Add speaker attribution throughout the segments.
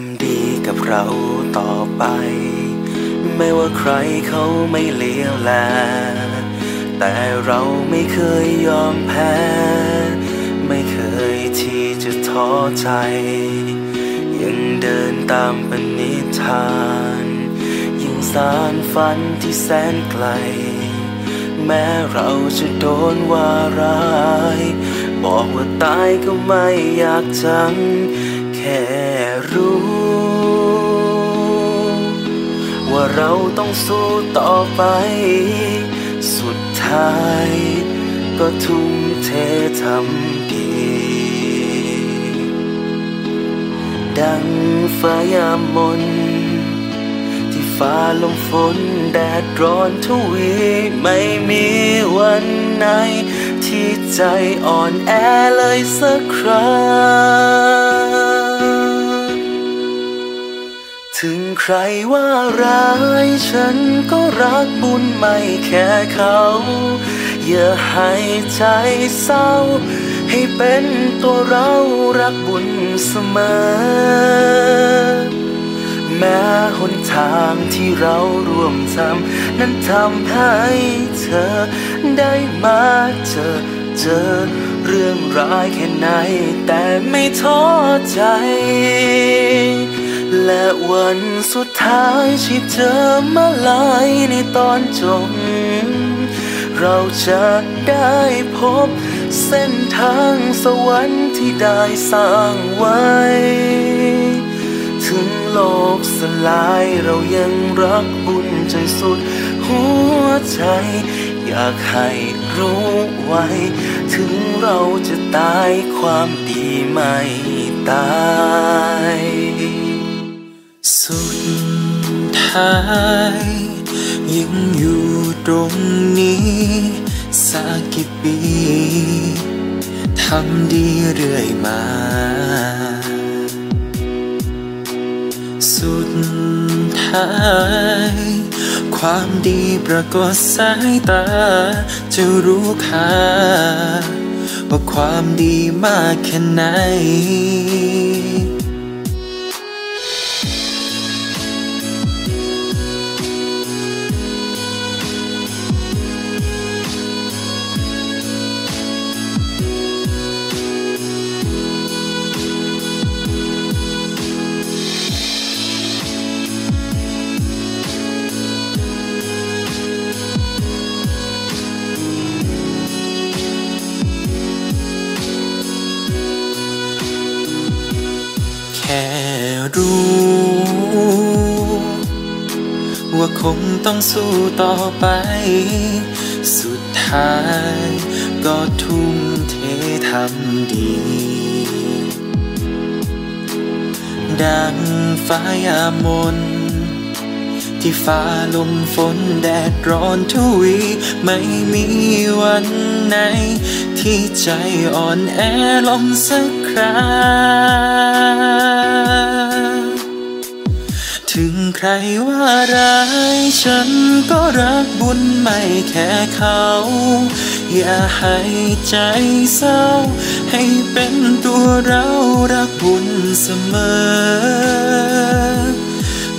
Speaker 1: ำดีกับเราต่อไป ไม่ว่าใครเขาไม่เลี้ยวแล แต่เราไม่เคยยอมแพ้ ไม่เคยที่จะท้อใจ ยังเดินตามปณิธาน ยังสารฝันที่แสนไกล แม้เราจะโดนว่าร้าย บอกว่าตายก็ไม่อยากจัง ค่รู้ ว่าเราต้องสู้ต่อไป สุดท้าย ก็ทุ่มเททำดีดังฟ้ายามมน ที่ฟ้าลมฝนแดดร้อนทวีไม่มีวันไหน ที่ใจอ่อนแอเลยสักครั้ง ถึงใครว่าร้ายฉันก็รักบุญไม่แค่เขา อย่าให้ใจเศร้า ให้เป็นตัวเรารักบุญเสมอ แม้หนทางที่เราร่วมทำนั้นทำให้เธอได้มาเจอเจอเรื่องร้ายแค่ไหน แต่ไม่ท้อใจ และวันสุดท้ายชีพเจอมาลายในตอนจบเราจะได้พบเส้นทางสวรรค์ที่ได้สร้างไว้ ถึงโลกสลายเรายังรักบุญใจสุดหัวใจ อยากให้รู้ไว้ ถึงเราจะตายความดีไม่ตาย
Speaker 2: สุดท้าย ยังอยู่ตรงนี้สักกี่ปีทำดีเรื่อยมา สุดท้าย ความดีปรากฏสายตา จะรู้ค่าว่าความดีมากแค่ไหน ค่รู้ ว่าคงต้องสู้ต่อไป สุดท้ายก็ทุ่มเททำดี ดังฟ้ายามน ที่ฟ้าลมฝนแดดร้อนทุวี ไม่มีวันไหน ที่ใจอ่อนแอลงสักครา ว่าร้ายฉันก็รักบุญไม่แค่เขา อย่าให้ใจเศร้า ให้เป็นตัวเรารักบุญเสมอ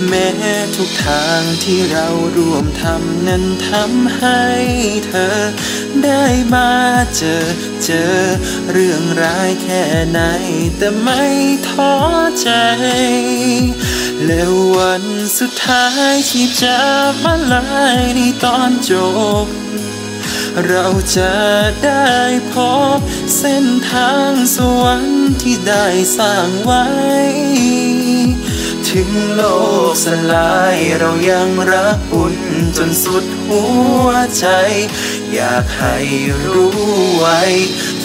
Speaker 2: แม้ทุกทางที่เราร่วมทำนั้นทำให้เธอ ได้มาเจอเจอเรื่องร้ายแค่ไหน แต่ไม่ท้อใจ แล้ววันสุดท้ายที่จะมาลายในตอนจบ เราจะได้พบเส้นทางสวรรค์ที่ได้สร้างไว้ถึงโลกสลายเรายังรักบุญจนสุดหัวใจ อยากให้รู้ไว้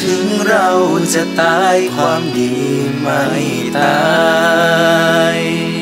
Speaker 2: ถึงเราจะตายความดีไม่ตาย